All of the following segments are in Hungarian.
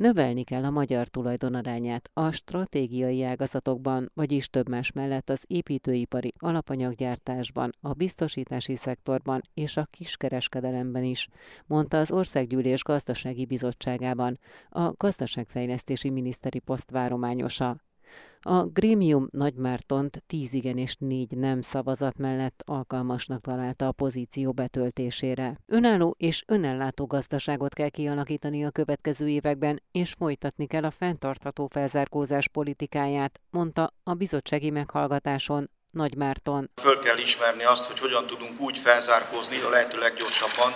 Növelni kell a magyar tulajdonarányát a stratégiai ágazatokban, vagyis több más mellett az építőipari alapanyaggyártásban, a biztosítási szektorban és a kiskereskedelemben is, mondta az Országgyűlés Gazdasági Bizottságában a gazdaságfejlesztési miniszteri poszt várományosa. A Grémium Nagymártont 10 igen és 4 nem szavazat mellett alkalmasnak találta a pozíció betöltésére. Önálló és önellátó gazdaságot kell kialakítani a következő években, és folytatni kell a fenntartható felzárkózás politikáját, mondta a bizottsági meghallgatáson Nagy Márton. Föl kell ismerni azt, hogy hogyan tudunk úgy felzárkózni a lehető leggyorsabban,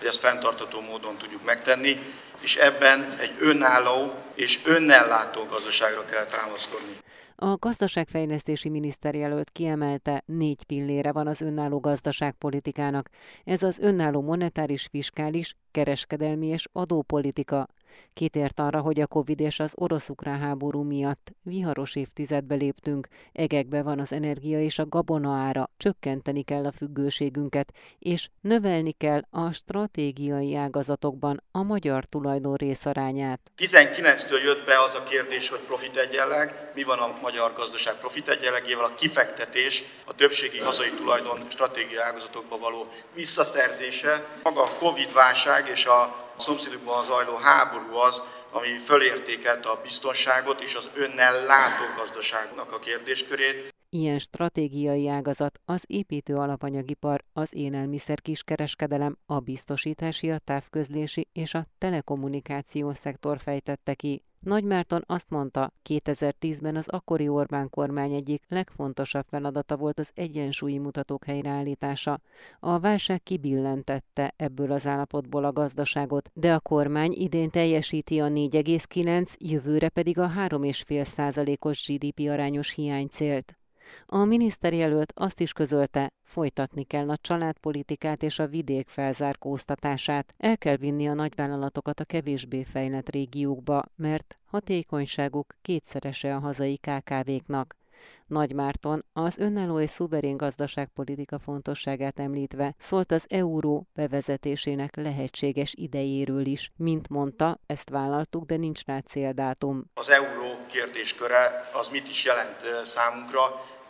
hogy ezt fenntartató módon tudjuk megtenni, és ebben egy önálló és önnellátó gazdaságra kell támaszkodni. A gazdaságfejlesztési miniszter jelölt kiemelte, négy pillére van az önálló gazdaságpolitikának. Ez az önálló monetáris, fiskális, kereskedelmi és adópolitika. Kitért arra, hogy a Covid és az orosz-ukrán háború miatt viharos évtizedbe léptünk, egekbe van az energia és a gabona ára, csökkenteni kell a függőségünket, és növelni kell a stratégiai ágazatokban a magyar tulajdon részarányát. 19-től jött be az a kérdés, hogy profit egyenleg, mi van a magyar gazdaság profit egyenlegével, a kifektetés, a többségi hazai tulajdon stratégiai ágazatokba való visszaszerzése, maga a Covid válság és a szomszédokban zajló háború az, ami fölértékelte a biztonságot és az önnel látó gazdaságnak a kérdéskörét. Ilyen stratégiai ágazat az építő alapanyagipar, az élelmiszer kiskereskedelem, a biztosítási, a távközlési és a telekommunikációs szektor fejtette ki. Nagymárton azt mondta, 2010-ben az akkori Orbán kormány egyik legfontosabb feladata volt az egyensúlyi mutatók helyreállítása. A válság kibillentette ebből az állapotból a gazdaságot, de a kormány idén teljesíti a 4,9, jövőre pedig a 3,5 százalékos GDP arányos hiánycélt. A miniszterjelölt azt is közölte, folytatni kell a családpolitikát és a vidék felzárkóztatását. El kell vinni a nagyvállalatokat a kevésbé fejlett régiókba, mert hatékonyságuk kétszerese a hazai KKV-knak. Nagy Márton az önálló és szuverén gazdaságpolitika fontosságát említve szólt az euró bevezetésének lehetséges idejéről is. Mint mondta, ezt vállaltuk, de nincs rá céldátum. Az euró kérdésköre az mit is jelent számunkra?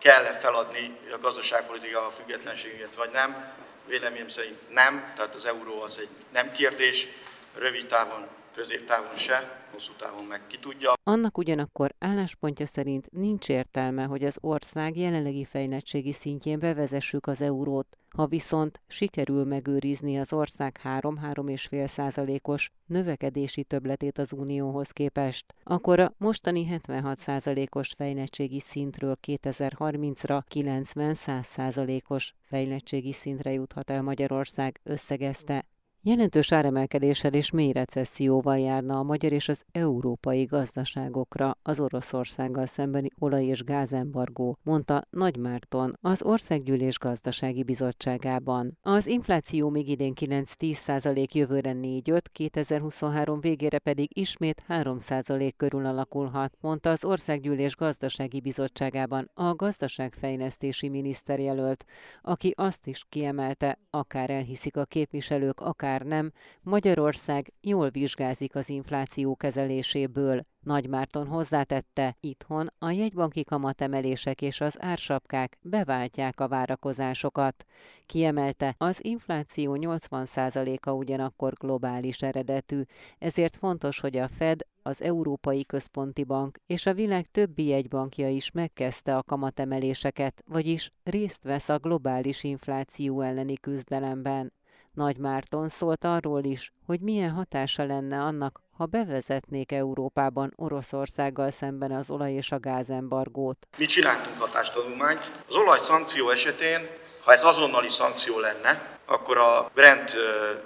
Kell-e feladni a gazdaságpolitika a függetlenségét, vagy nem. Véleményem szerint nem, tehát az euró az egy nem kérdés, rövid távon, középtávon se, hosszú távon meg ki tudja. Annak ugyanakkor álláspontja szerint nincs értelme, hogy az ország jelenlegi fejlettségi szintjén bevezessük az eurót. Ha viszont sikerül megőrizni az ország 3-3,5 százalékos növekedési többletét az unióhoz képest, akkor a mostani 76 százalékos fejlettségi szintről 2030-ra 90-100 százalékos fejlettségi szintre juthat el Magyarország, összegezte Jelentős áremelkedéssel és mély recesszióval járna a magyar és az európai gazdaságokra az Oroszországgal szembeni olaj- és gázembargó, mondta Nagy Márton az Országgyűlés Gazdasági Bizottságában. Az infláció még idén 9-10 százalék, jövőre 4-5, 2023 végére pedig ismét 3 százalék körül alakulhat, mondta az Országgyűlés Gazdasági Bizottságában a gazdaságfejlesztési miniszterjelölt, aki azt is kiemelte, akár elhiszik a képviselők, akár akár nem, Magyarország jól vizsgázik az infláció kezeléséből. Nagy Márton hozzátette, itthon a jegybanki kamatemelések és az ársapkák beváltják a várakozásokat. Kiemelte, az infláció 80%-a ugyanakkor globális eredetű, ezért fontos, hogy a Fed, az Európai Központi Bank és a világ többi jegybankja is megkezdte a kamatemeléseket, vagyis részt vesz a globális infláció elleni küzdelemben. Nagy Márton szólt arról is, hogy milyen hatása lenne annak, ha bevezetnék Európában Oroszországgal szemben az olaj- és a gázembargót. Mi csináltunk hatástanulmányt. Az olaj szankció esetén, ha ez azonnali szankció lenne, akkor a Brent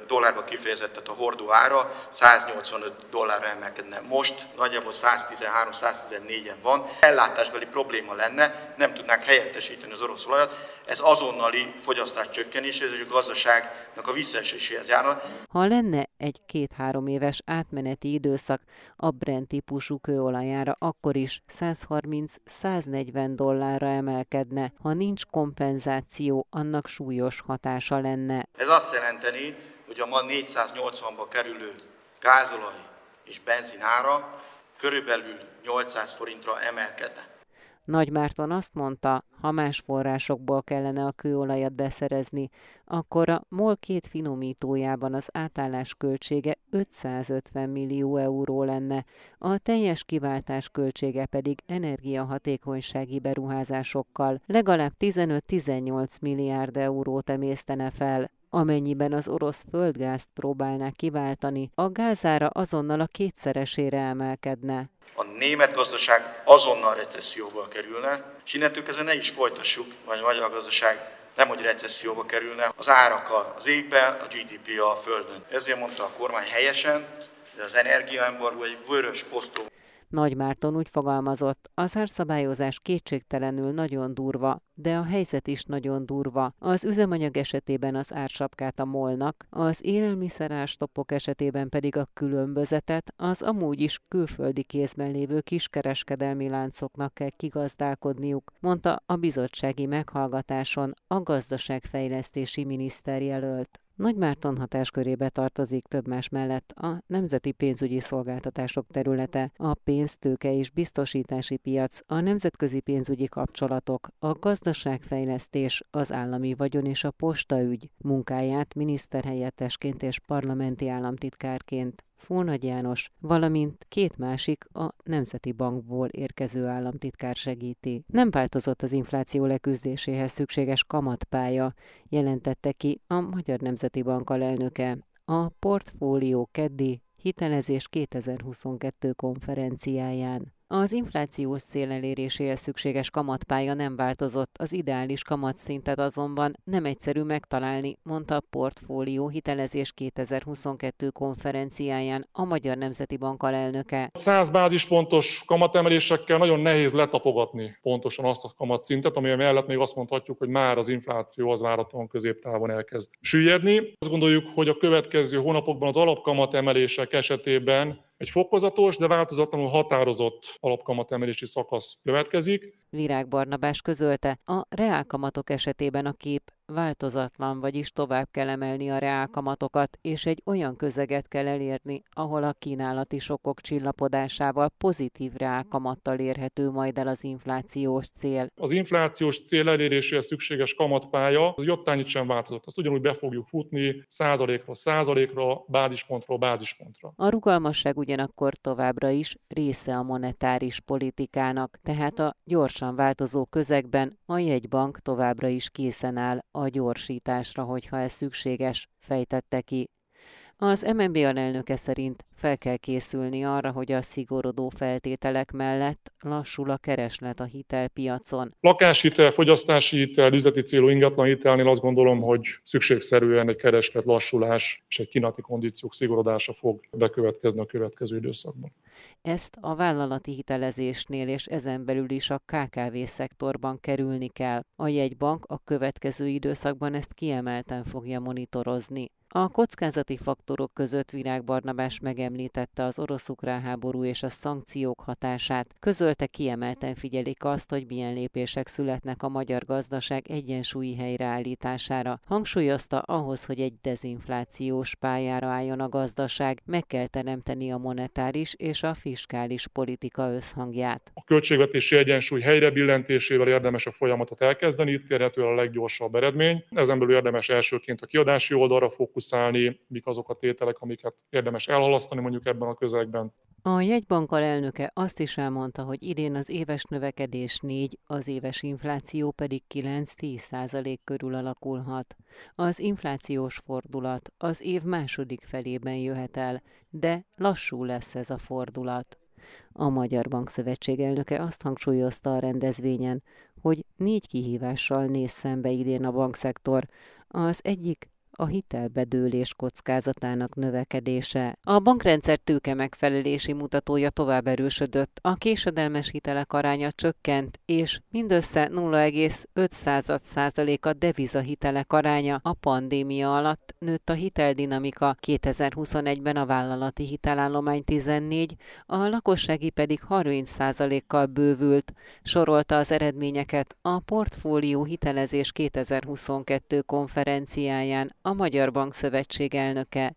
dollárba kifejezett, a hordó ára 185 dollárra emelkedne. Most nagyjából 113-114-en van. Ellátásbeli probléma lenne, nem tudnánk helyettesíteni az orosz olajat. Ez azonnali fogyasztás csökkenés, ez a gazdaságnak a visszaeséséhez járna. Ha lenne egy két-három éves átmeneti időszak a Brent típusú kőolajára, akkor is 130-140 dollárra emelkedne. Ha nincs kompenzáció, annak súlyos hatása lenne. Ez azt jelenteni, hogy a ma 480-ba kerülő gázolaj és benzin ára körülbelül 800 forintra emelkedne. Nagy Márton azt mondta, ha más forrásokból kellene a kőolajat beszerezni, akkor a MOL két finomítójában az átállás költsége 550 millió euró lenne, a teljes kiváltás költsége pedig energiahatékonysági beruházásokkal legalább 15-18 milliárd eurót emésztene fel. Amennyiben az orosz földgázt próbálná kiváltani, a gázára azonnal a kétszeresére emelkedne. A német gazdaság azonnal recesszióba kerülne, és innentől kezdve ne is folytassuk, vagy a magyar gazdaság nem, hogy recesszióba kerülne, az árak az égbe, a GDP a földön. Ezért mondta a kormány helyesen, hogy az energiaembargó egy vörös posztó nagy Márton úgy fogalmazott, az árszabályozás kétségtelenül nagyon durva, de a helyzet is nagyon durva. Az üzemanyag esetében az ársapkát a molnak, az élelmiszerárstopok esetében pedig a különbözetet az amúgy is külföldi kézben lévő kiskereskedelmi láncoknak kell kigazdálkodniuk, mondta a bizottsági meghallgatáson a gazdaságfejlesztési miniszter jelölt. Nagy Márton hatáskörébe tartozik több más mellett a nemzeti pénzügyi szolgáltatások területe, a pénztőke és biztosítási piac, a nemzetközi pénzügyi kapcsolatok, a gazdaságfejlesztés, az állami vagyon és a postaügy munkáját miniszterhelyettesként és parlamenti államtitkárként Fónagy János, valamint két másik a Nemzeti Bankból érkező államtitkár segíti. Nem változott az infláció leküzdéséhez szükséges kamatpálya, jelentette ki a Magyar Nemzeti Bank alelnöke. A portfólió keddi hitelezés 2022 konferenciáján. Az inflációs cél eléréséhez szükséges kamatpálya nem változott, az ideális kamatszintet azonban nem egyszerű megtalálni, mondta a Portfólió hitelezés 2022 konferenciáján a Magyar Nemzeti Bank alelnöke. 100 bázispontos kamatemelésekkel nagyon nehéz letapogatni pontosan azt a kamatszintet, ami mellett még azt mondhatjuk, hogy már az infláció az várhatóan középtávon elkezd süllyedni. Azt gondoljuk, hogy a következő hónapokban az alapkamatemelések esetében egy fokozatos, de változatlanul határozott alapkamatemelési szakasz következik. Virág Barnabás közölte, a reálkamatok esetében a kép változatlan, vagyis tovább kell emelni a reálkamatokat, és egy olyan közeget kell elérni, ahol a kínálati sokok csillapodásával pozitív reálkamattal érhető majd el az inflációs cél. Az inflációs cél eléréséhez szükséges kamatpálya az jottányit sem változott. Azt ugyanúgy be fogjuk futni százalékról százalékra, bázispontról bázispontra. A rugalmasság ugyanakkor továbbra is része a monetáris politikának, tehát a gyorsan változó közegben a jegybank továbbra is készen áll a gyorsításra, hogyha ez szükséges, fejtette ki. Az MNB alelnöke szerint fel kell készülni arra, hogy a szigorodó feltételek mellett lassul a kereslet a hitelpiacon. Lakáshitel, fogyasztási hitel, üzleti célú ingatlan hitelnél azt gondolom, hogy szükségszerűen egy kereslet lassulás és egy kínálati kondíciók szigorodása fog bekövetkezni a következő időszakban. Ezt a vállalati hitelezésnél és ezen belül is a KKV szektorban kerülni kell. A jegybank a következő időszakban ezt kiemelten fogja monitorozni. A kockázati faktorok között Virág Barnabás megemlítette az orosz-ukrán háború és a szankciók hatását. Közölte kiemelten figyelik azt, hogy milyen lépések születnek a magyar gazdaság egyensúlyi helyreállítására. Hangsúlyozta ahhoz, hogy egy dezinflációs pályára álljon a gazdaság, meg kell teremteni a monetáris és a fiskális politika összhangját. A költségvetési egyensúly helyrebillentésével érdemes a folyamatot elkezdeni, itt érhető a leggyorsabb eredmény. Ezen belül érdemes elsőként a kiadási oldalra fókuszálni, fókuszálni, mik azok a tételek, amiket érdemes elhalasztani mondjuk ebben a közegben. A jegybank elnöke azt is elmondta, hogy idén az éves növekedés 4, az éves infláció pedig 9-10 százalék körül alakulhat. Az inflációs fordulat az év második felében jöhet el, de lassú lesz ez a fordulat. A Magyar Bankszövetség elnöke azt hangsúlyozta a rendezvényen, hogy négy kihívással néz szembe idén a bankszektor. Az egyik a hitelbedőlés kockázatának növekedése. A bankrendszer tőke megfelelési mutatója tovább erősödött, a késedelmes hitelek aránya csökkent, és mindössze 0,5 százalék a devizahitelek aránya a pandémia alatt nőtt a hiteldinamika, 2021-ben a vállalati hitelállomány 14, a lakossági pedig 30 százalékkal bővült, sorolta az eredményeket a Portfólió hitelezés 2022 konferenciáján a Magyar Bankszövetség elnöke.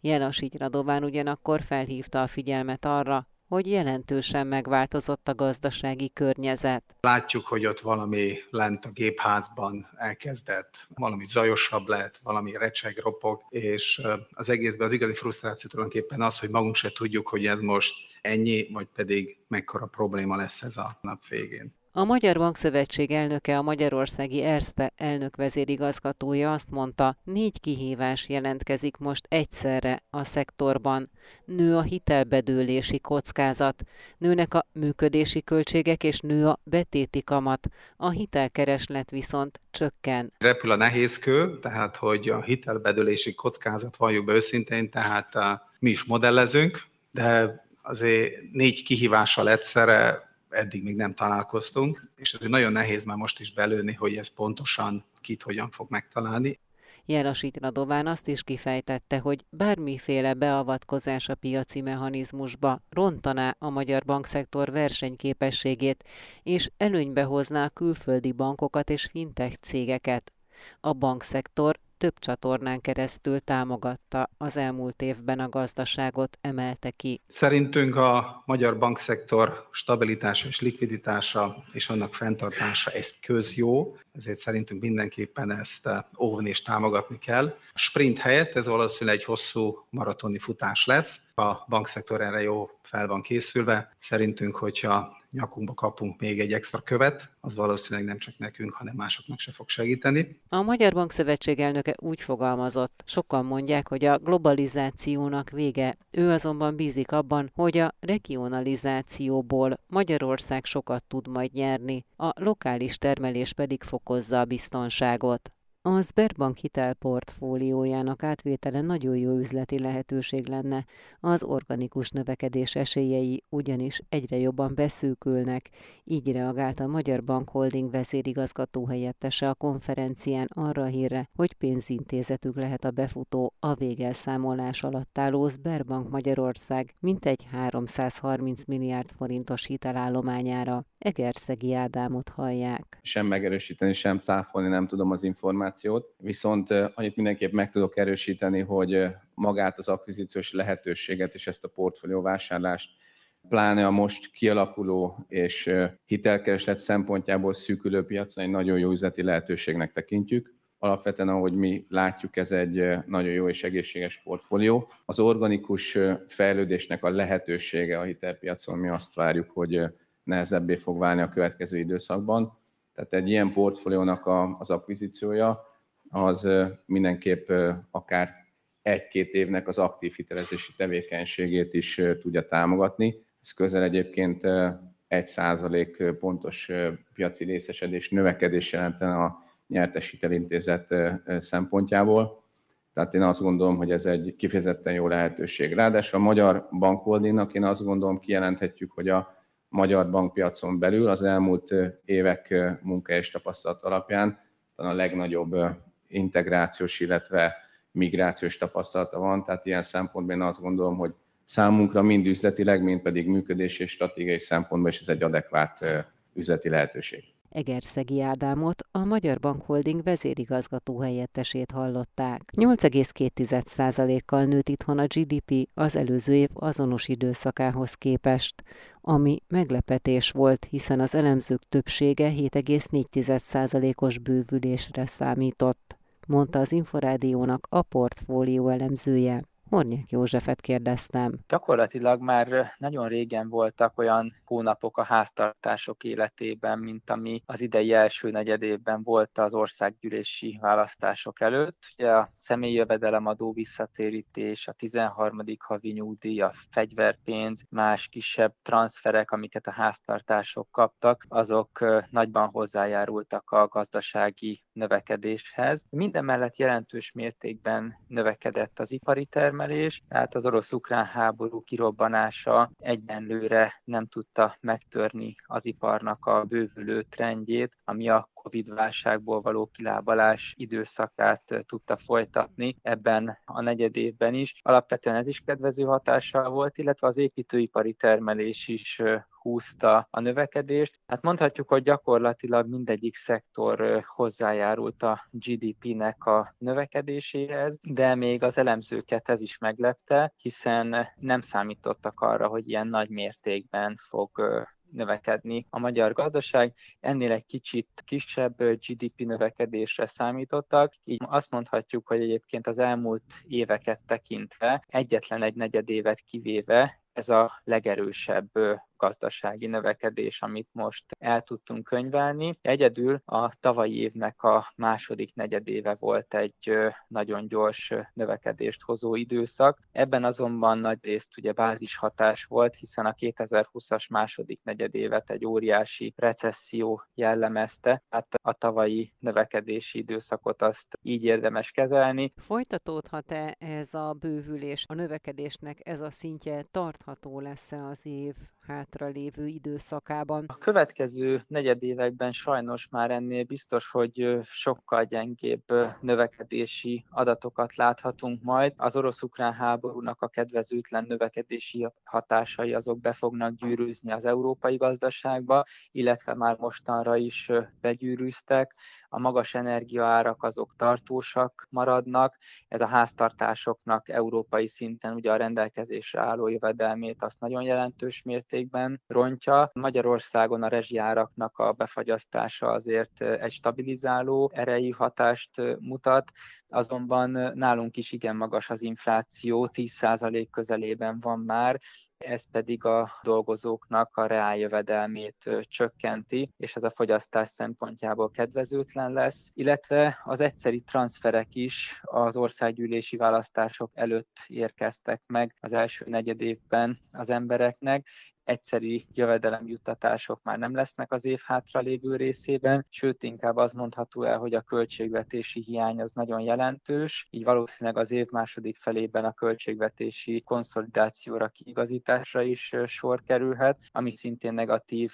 Jelasígy Radován ugyanakkor felhívta a figyelmet arra, hogy jelentősen megváltozott a gazdasági környezet. Látjuk, hogy ott valami lent a gépházban elkezdett, valami zajosabb lett, valami recseg, ropog, és az egészben az igazi frusztráció tulajdonképpen az, hogy magunk se tudjuk, hogy ez most ennyi, vagy pedig mekkora probléma lesz ez a nap végén. A Magyar Bankszövetség elnöke, a Magyarországi Erste elnök vezérigazgatója azt mondta, négy kihívás jelentkezik most egyszerre a szektorban. Nő a hitelbedőlési kockázat, nőnek a működési költségek és nő a betéti kamat, a hitelkereslet viszont csökken. Repül a nehézkő, tehát hogy a hitelbedőlési kockázat valljuk be őszintén, tehát mi is modellezünk, de azért négy kihívással egyszerre eddig még nem találkoztunk, és ez nagyon nehéz már most is belőni, hogy ez pontosan kit hogyan fog megtalálni. Jelasít Radován azt is kifejtette, hogy bármiféle beavatkozás a piaci mechanizmusba rontaná a magyar bankszektor versenyképességét, és előnybe hozná a külföldi bankokat és fintech cégeket. A bankszektor több csatornán keresztül támogatta az elmúlt évben a gazdaságot, emelte ki. Szerintünk a magyar bankszektor stabilitása és likviditása és annak fenntartása ez közjó, ezért szerintünk mindenképpen ezt eh, óvni és támogatni kell. A sprint helyett ez valószínűleg egy hosszú maratoni futás lesz. A bankszektor erre jó fel van készülve. Szerintünk, hogyha nyakunkba kapunk még egy extra követ, az valószínűleg nem csak nekünk, hanem másoknak se fog segíteni. A Magyar Bankszövetség elnöke úgy fogalmazott, sokan mondják, hogy a globalizációnak vége. Ő azonban bízik abban, hogy a regionalizációból Magyarország sokat tud majd nyerni, a lokális termelés pedig fokozza a biztonságot. A Sberbank hitelportfóliójának átvétele nagyon jó üzleti lehetőség lenne. Az organikus növekedés esélyei ugyanis egyre jobban beszűkülnek, így reagált a Magyar Bank Holding vezérigazgató helyettese a konferencián arra a hírre, hogy pénzintézetük lehet a befutó a végelszámolás alatt álló Sberbank Magyarország mintegy 330 milliárd forintos hitelállományára. Egerszegi Ádámot hallják. Sem megerősíteni, sem cáfolni nem tudom az információt, viszont annyit mindenképp meg tudok erősíteni, hogy magát az akvizíciós lehetőséget és ezt a portfólió vásárlást pláne a most kialakuló és hitelkereslet szempontjából szűkülő piacon egy nagyon jó üzleti lehetőségnek tekintjük. Alapvetően, ahogy mi látjuk, ez egy nagyon jó és egészséges portfólió. Az organikus fejlődésnek a lehetősége a hitelpiacon mi azt várjuk, hogy nehezebbé fog válni a következő időszakban. Tehát egy ilyen portfóliónak a, az akvizíciója az mindenképp akár egy-két évnek az aktív hitelezési tevékenységét is tudja támogatni. Ez közel egyébként egy százalék pontos piaci részesedés növekedés jelenten a nyertes hitelintézet szempontjából. Tehát én azt gondolom, hogy ez egy kifejezetten jó lehetőség. Ráadásul a Magyar Bankholdingnak én azt gondolom kijelenthetjük, hogy a magyar bankpiacon belül az elmúlt évek munka és tapasztalat alapján talán a legnagyobb integrációs, illetve migrációs tapasztalata van, tehát ilyen szempontból én azt gondolom, hogy számunkra mind üzletileg, mind pedig működési és stratégiai szempontból is ez egy adekvát üzleti lehetőség. Egerszegi Ádámot, a Magyar Bank Holding vezérigazgató helyettesét hallották. 8,2%-kal nőtt itthon a GDP az előző év azonos időszakához képest, ami meglepetés volt, hiszen az elemzők többsége 7,4%-os bővülésre számított, mondta az Inforádiónak a portfólió elemzője. Hornyák Józsefet kérdeztem. Gyakorlatilag már nagyon régen voltak olyan hónapok a háztartások életében, mint ami az idei első negyedévben volt az országgyűlési választások előtt. Ugye a személyi jövedelemadó visszatérítés, a 13. havi nyugdíj, a fegyverpénz, más kisebb transferek, amiket a háztartások kaptak, azok nagyban hozzájárultak a gazdasági növekedéshez. Minden mellett jelentős mértékben növekedett az ipari termelés, termelés, tehát az orosz-ukrán háború kirobbanása egyenlőre nem tudta megtörni az iparnak a bővülő trendjét, ami a Covid-válságból való kilábalás időszakát tudta folytatni ebben a negyed évben is. Alapvetően ez is kedvező hatással volt, illetve az építőipari termelés is húzta a növekedést. Hát mondhatjuk, hogy gyakorlatilag mindegyik szektor hozzájárult a GDP-nek a növekedéséhez, de még az elemzőket ez is meglepte, hiszen nem számítottak arra, hogy ilyen nagy mértékben fog növekedni a magyar gazdaság. Ennél egy kicsit kisebb GDP növekedésre számítottak, így azt mondhatjuk, hogy egyébként az elmúlt éveket tekintve egyetlen egy negyedévet kivéve ez a legerősebb gazdasági növekedés, amit most el tudtunk könyvelni. Egyedül a tavalyi évnek a második negyedéve volt egy nagyon gyors növekedést hozó időszak. Ebben azonban nagy részt ugye bázishatás volt, hiszen a 2020-as második negyedévet egy óriási recesszió jellemezte, hát a tavalyi növekedési időszakot azt így érdemes kezelni. Folytatódhat-e ez a bővülés, a növekedésnek ez a szintje tartható lesz-e az év hátra lévő időszakában. A következő negyedévekben sajnos már ennél biztos, hogy sokkal gyengébb növekedési adatokat láthatunk majd. Az orosz-ukrán háborúnak a kedvezőtlen növekedési hatásai azok be fognak gyűrűzni az európai gazdaságba, illetve már mostanra is begyűrűztek. A magas energiaárak azok tartósak maradnak. Ez a háztartásoknak európai szinten ugye a rendelkezésre álló jövedelmét azt nagyon jelentős mértékben rontja. Magyarországon a rezsiáraknak a befagyasztása azért egy stabilizáló erejű hatást mutat, azonban nálunk is igen magas az infláció, 10% közelében van már, ez pedig a dolgozóknak a reáljövedelmét csökkenti, és ez a fogyasztás szempontjából kedvezőtlen lesz, illetve az egyszeri transferek is az országgyűlési választások előtt érkeztek meg az első negyed évben az embereknek, egyszeri jövedelemjuttatások már nem lesznek az év hátralévő részében, sőt inkább az mondható el, hogy a költségvetési hiány az nagyon jelentős, így valószínűleg az év második felében a költségvetési konszolidációra kiigazításra is sor kerülhet, ami szintén negatív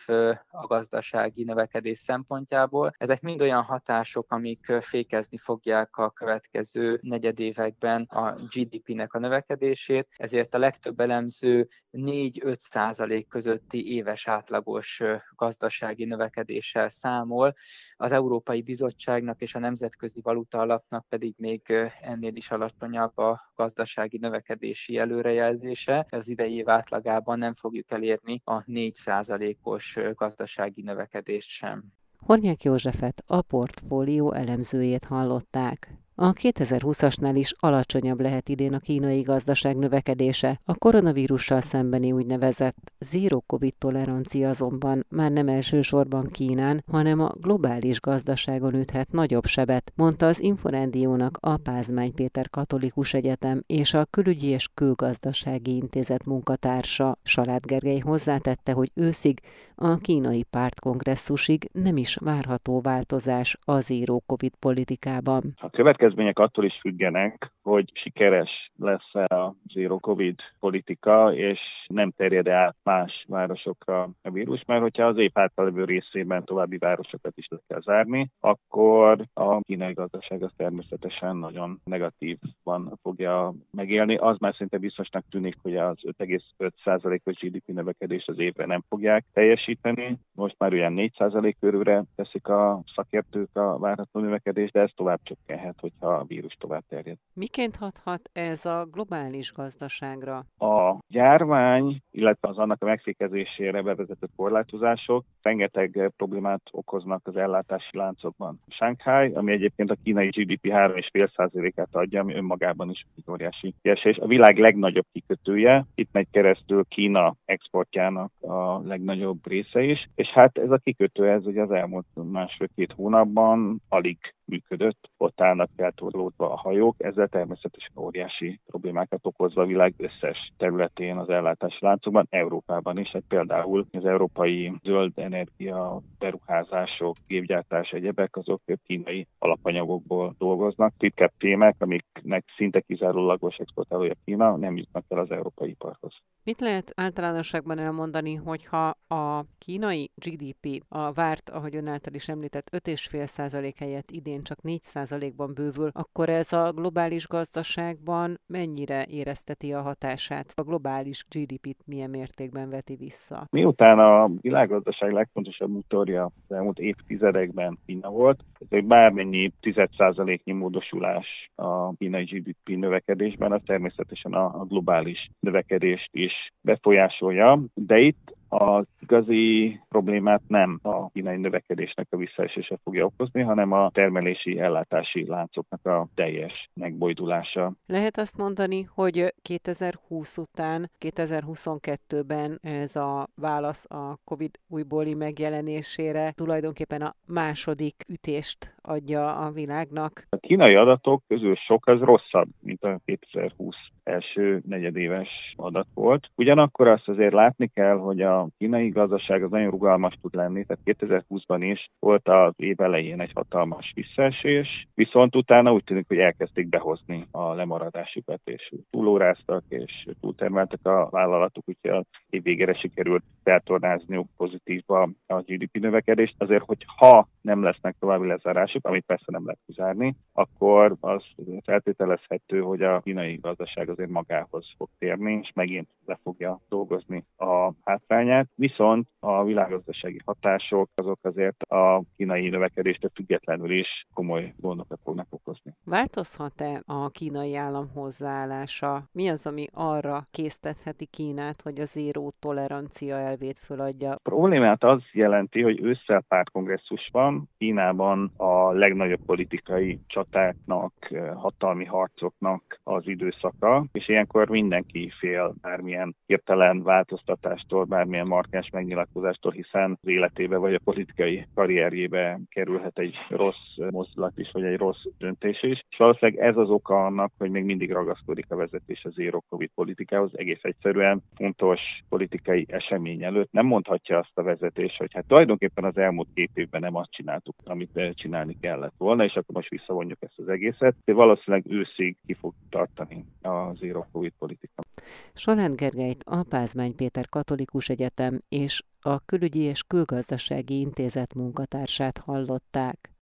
a gazdasági növekedés szempontjából. Ezek mind olyan hatások, amik fékezni fogják a következő negyedévekben a GDP-nek a növekedését, ezért a legtöbb elemző 4-5 százalék közötti éves átlagos gazdasági növekedéssel számol. Az Európai Bizottságnak és a Nemzetközi Valuta Alapnak pedig még ennél is alacsonyabb a gazdasági növekedési előrejelzése. Az idei év átlagában nem fogjuk elérni a 4%-os gazdasági növekedést sem. Hornyák Józsefet, a portfólió elemzőjét hallották. A 2020-asnál is alacsonyabb lehet idén a kínai gazdaság növekedése. A koronavírussal szembeni úgynevezett zero covid tolerancia azonban már nem elsősorban Kínán, hanem a globális gazdaságon üthet nagyobb sebet, mondta az Inforendiónak a Pázmány Péter Katolikus Egyetem és a Külügyi és Külgazdasági Intézet munkatársa. Salát Gergely hozzátette, hogy őszig a kínai pártkongresszusig nem is várható változás a zero covid politikában. A következmények attól is függenek, hogy sikeres lesz-e a zero covid politika, és nem terjed át más városokra a vírus, mert hogyha az épp általában részében további városokat is le kell zárni, akkor a kínai gazdaság az természetesen nagyon negatívan fogja megélni. Az már szinte biztosnak tűnik, hogy az 5,5%-os GDP növekedést az évre nem fogják teljesíteni. Most már olyan 4% körülre teszik a szakértők a várható növekedést, de ez tovább csökkenhet, hogyha a vírus tovább terjed. Miként hathat ez a globális gazdaságra? A járvány, illetve az annak a megfékezésére bevezetett korlátozások rengeteg problémát okoznak az ellátási láncokban. Shanghai, ami egyébként a kínai GDP 3,5%-át adja, ami önmagában is egy óriási kiesés. A világ legnagyobb kikötője, itt megy keresztül Kína exportjának a legnagyobb része is, és hát ez a kikötő, ez ugye az elmúlt másfél-két hónapban alig működött, ott állnak eltorlódva a hajók, ezzel természetesen óriási problémákat okozva a világ összes területén az ellátási láncokban, Európában is. Hát például az európai zöld energia beruházások, gépgyártás, egyebek, azok kínai alapanyagokból dolgoznak. Titkebb témák, amiknek szinte kizárólagos exportálója Kína, nem jutnak el az európai iparhoz. Mit lehet általánosságban elmondani, hogyha a kínai GDP a várt, ahogy ön által is említett, 5,5% helyett idén csak 4%-ban bővül, akkor ez a globális gazdaságban mennyire érezteti a hatását? A globális GDP-t milyen mértékben veti vissza? Miután a világgazdaság legfontosabb motorja az elmúlt évtizedekben Kína volt, ez egy bármennyi 10%-nyi módosulás a kínai GDP növekedésben, az természetesen a globális növekedést is befolyásolja, de itt az igazi problémát nem a kínai növekedésnek a visszaesése fogja okozni, hanem a termelési ellátási láncoknak a teljes megbojdulása. Lehet azt mondani, hogy 2020 után, 2022-ben ez a válasz a COVID újbóli megjelenésére tulajdonképpen a második ütést adja a világnak? A kínai adatok közül sok az rosszabb, mint a 2020 első negyedéves adat volt. Ugyanakkor azt azért látni kell, hogy a kínai gazdaság az nagyon rugalmas tud lenni, tehát 2020-ban is volt az év elején egy hatalmas visszaesés, viszont utána úgy tűnik, hogy elkezdték behozni a lemaradásukat, és túlóráztak, és túltermeltek a vállalatok, úgyhogy az év végére sikerült feltornázniuk pozitívba a GDP növekedést. Azért, hogy ha nem lesznek további lezárások, amit persze nem lehet kizárni, akkor az feltételezhető, hogy a kínai gazdaság azért magához fog térni, és megint le fogja dolgozni a hátrányát. Viszont a világgazdasági hatások azok azért a kínai növekedéstől függetlenül is komoly gondokat fognak okozni. Változhat-e a kínai állam hozzáállása? Mi az, ami arra késztetheti Kínát, hogy a zéró tolerancia elvét föladja? A problémát az jelenti, hogy ősszel pártkongresszus van, Kínában a legnagyobb politikai csatáknak, hatalmi harcoknak az időszaka, és ilyenkor mindenki fél bármilyen hirtelen változtatástól, bármilyen markáns megnyilatkozástól, hiszen az életébe vagy a politikai karrierjébe kerülhet egy rossz mozdulat is, vagy egy rossz döntés is. És valószínűleg ez az oka annak, hogy még mindig ragaszkodik a vezetés az zero covid politikához. Egész egyszerűen fontos politikai esemény előtt nem mondhatja azt a vezetés, hogy hát tulajdonképpen az elmúlt két évben nem azt csináltuk, amit csinálni kellett volna, és akkor most visszavonjuk ezt az egészet. De valószínűleg őszig ki fog tartani a zero covid politika. Solán Gergelyt a Pázmány Péter Katolikus Egyetem és a Külügyi és Külgazdasági Intézet munkatársát hallották.